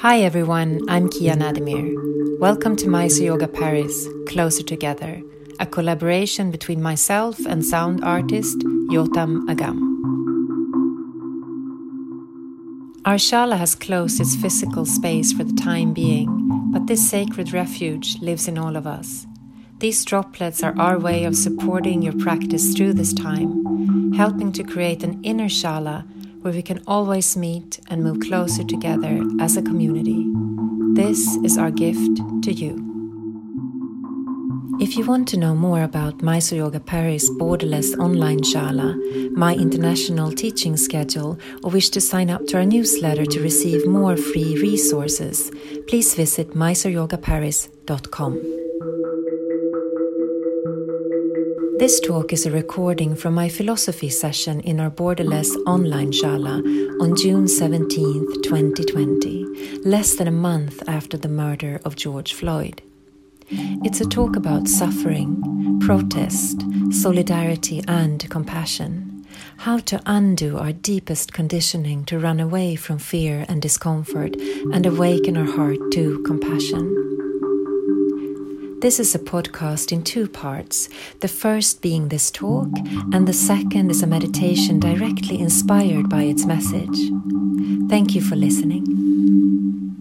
Hi everyone, I'm Kia Naddermier. Welcome to Mysore Yoga Paris, Closer Together, a collaboration between myself and sound artist Yotam Agam. Our shala has closed its physical space for the time being, but this sacred refuge lives in all of us. These droplets are our way of supporting your practice through this time, helping to create an inner shala where we can always meet and move closer together as a community. This is our gift to you. If you want to know more about Mysore Yoga Paris Borderless Online Shala, my international teaching schedule, or wish to sign up to our newsletter to receive more free resources, please visit mysoreyogaparis.com. This talk is a recording from my philosophy session in our Borderless online shala on June 17, 2020, less than a month after the murder of George Floyd. It's a talk about suffering, protest, solidarity, and compassion. How to undo our deepest conditioning to run away from fear and discomfort and awaken our heart to compassion. This is a podcast in two parts, the first being this talk, and the second is a meditation directly inspired by its message. Thank you for listening.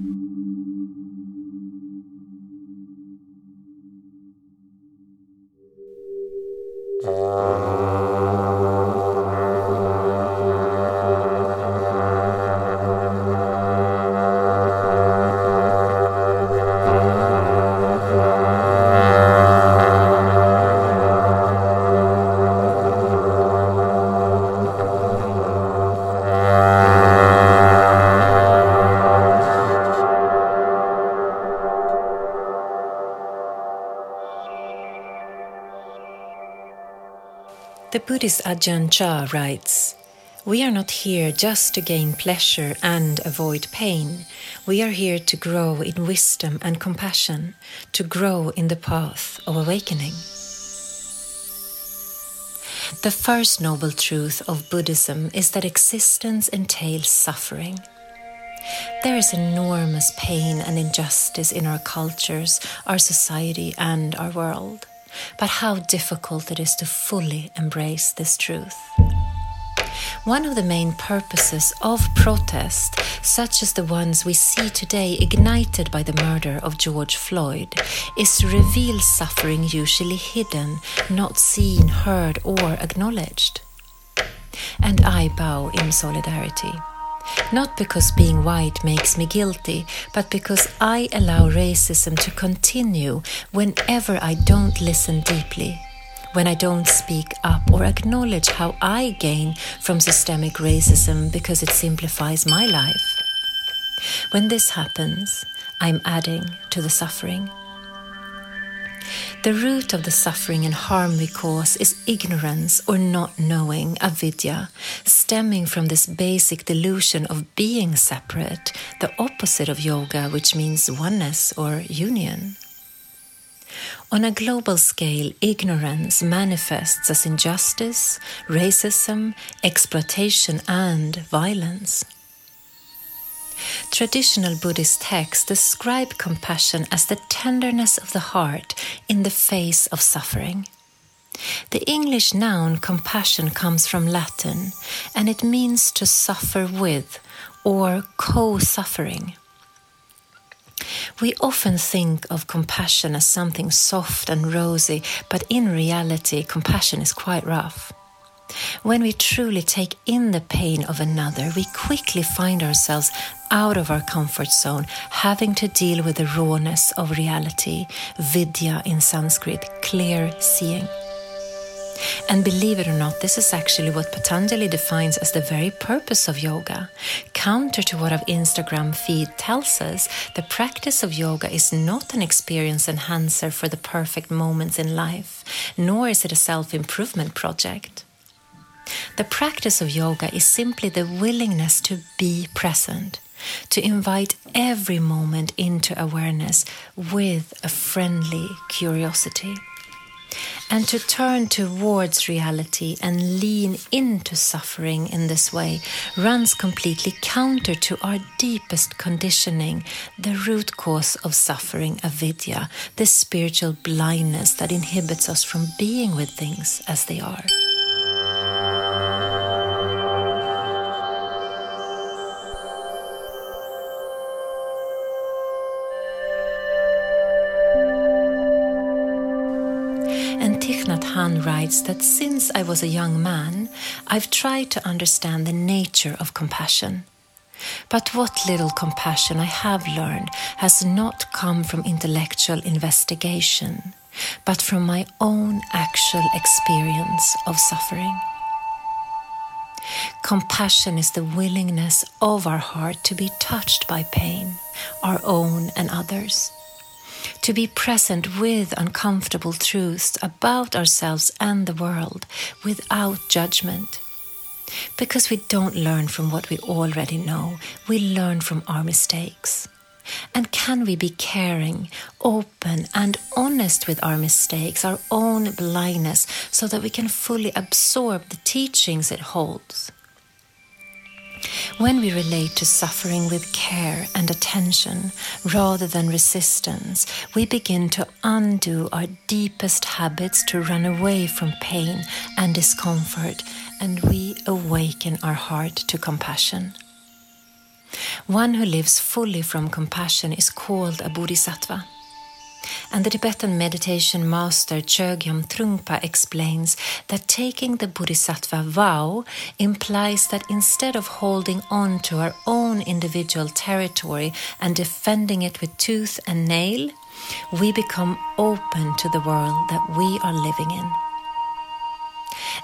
The Buddhist Ajahn Chah writes We are not here just to gain pleasure and avoid pain. We are here to grow in wisdom and compassion, to grow in the path of awakening. The first noble truth of Buddhism is that existence entails suffering. There is enormous pain and injustice in our cultures, our society, and our world but how difficult it is to fully embrace this truth. One of the main purposes of protest, such as the ones we see today ignited by the murder of George Floyd, is to reveal suffering usually hidden, not seen, heard, or acknowledged. And I bow in solidarity. Not because being white makes me guilty, but because I allow racism to continue whenever I don't listen deeply, when I don't speak up or acknowledge how I gain from systemic racism because it simplifies my life. When this happens, I'm adding to the suffering. The root of the suffering and harm we cause is ignorance or not knowing, avidya, stemming from this basic delusion of being separate, the opposite of yoga, which means oneness or union. On a global scale, ignorance manifests as injustice, racism, exploitation, and violence. Traditional Buddhist texts describe compassion as the tenderness of the heart in the face of suffering. The English noun compassion comes from Latin and it means to suffer with or co suffering. We often think of compassion as something soft and rosy, but in reality, compassion is quite rough. When we truly take in the pain of another, we quickly find ourselves out of our comfort zone, having to deal with the rawness of reality, vidya in Sanskrit, clear seeing. And believe it or not, this is actually what Patanjali defines as the very purpose of yoga. Counter to what our Instagram feed tells us, the practice of yoga is not an experience enhancer for the perfect moments in life, nor is it a self improvement project. The practice of yoga is simply the willingness to be present, to invite every moment into awareness with a friendly curiosity. And to turn towards reality and lean into suffering in this way runs completely counter to our deepest conditioning, the root cause of suffering, avidya, the spiritual blindness that inhibits us from being with things as they are. Writes that since I was a young man, I've tried to understand the nature of compassion. But what little compassion I have learned has not come from intellectual investigation, but from my own actual experience of suffering. Compassion is the willingness of our heart to be touched by pain, our own and others to be present with uncomfortable truths about ourselves and the world without judgment. Because we don't learn from what we already know, we learn from our mistakes. And can we be caring, open, and honest with our mistakes, our own blindness, so that we can fully absorb the teachings it holds? When we relate to suffering with care and attention rather than resistance, we begin to undo our deepest habits to run away from pain and discomfort, and we awaken our heart to compassion. One who lives fully from compassion is called a bodhisattva. And the Tibetan meditation master Chogyam Trungpa explains that taking the Bodhisattva vow implies that instead of holding on to our own individual territory and defending it with tooth and nail, we become open to the world that we are living in.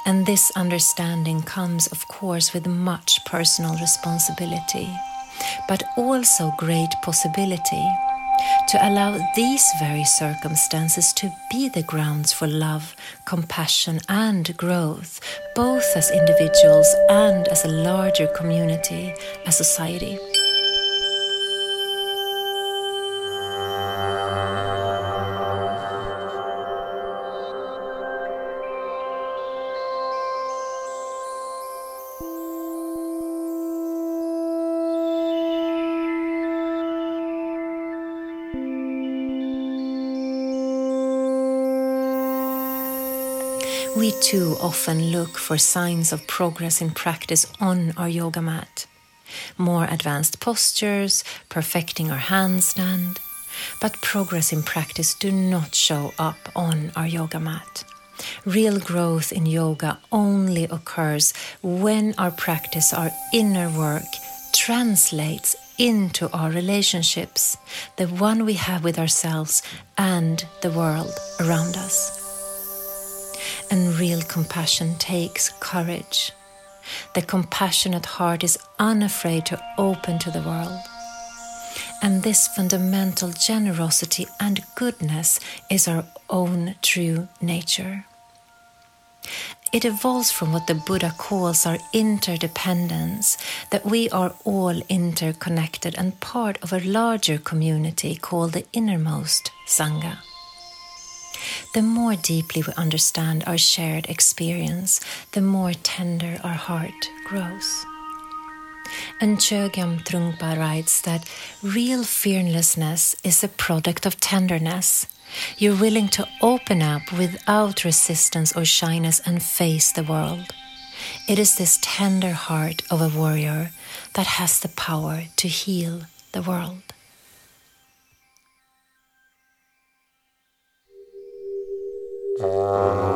And this understanding comes, of course, with much personal responsibility, but also great possibility to allow these very circumstances to be the grounds for love, compassion, and growth, both as individuals and as a larger community, a society. We too often look for signs of progress in practice on our yoga mat. More advanced postures, perfecting our handstand. But progress in practice do not show up on our yoga mat. Real growth in yoga only occurs when our practice, our inner work, translates into our relationships, the one we have with ourselves and the world around us and real compassion takes courage. The compassionate heart is unafraid to open to the world. And this fundamental generosity and goodness is our own true nature. It evolves from what the Buddha calls our interdependence, that we are all interconnected and part of a larger community called the innermost Sangha the more deeply we understand our shared experience, the more tender our heart grows. And Chogyam Trungpa writes that real fearlessness is a product of tenderness. You're willing to open up without resistance or shyness and face the world. It is this tender heart of a warrior that has the power to heal the world. Música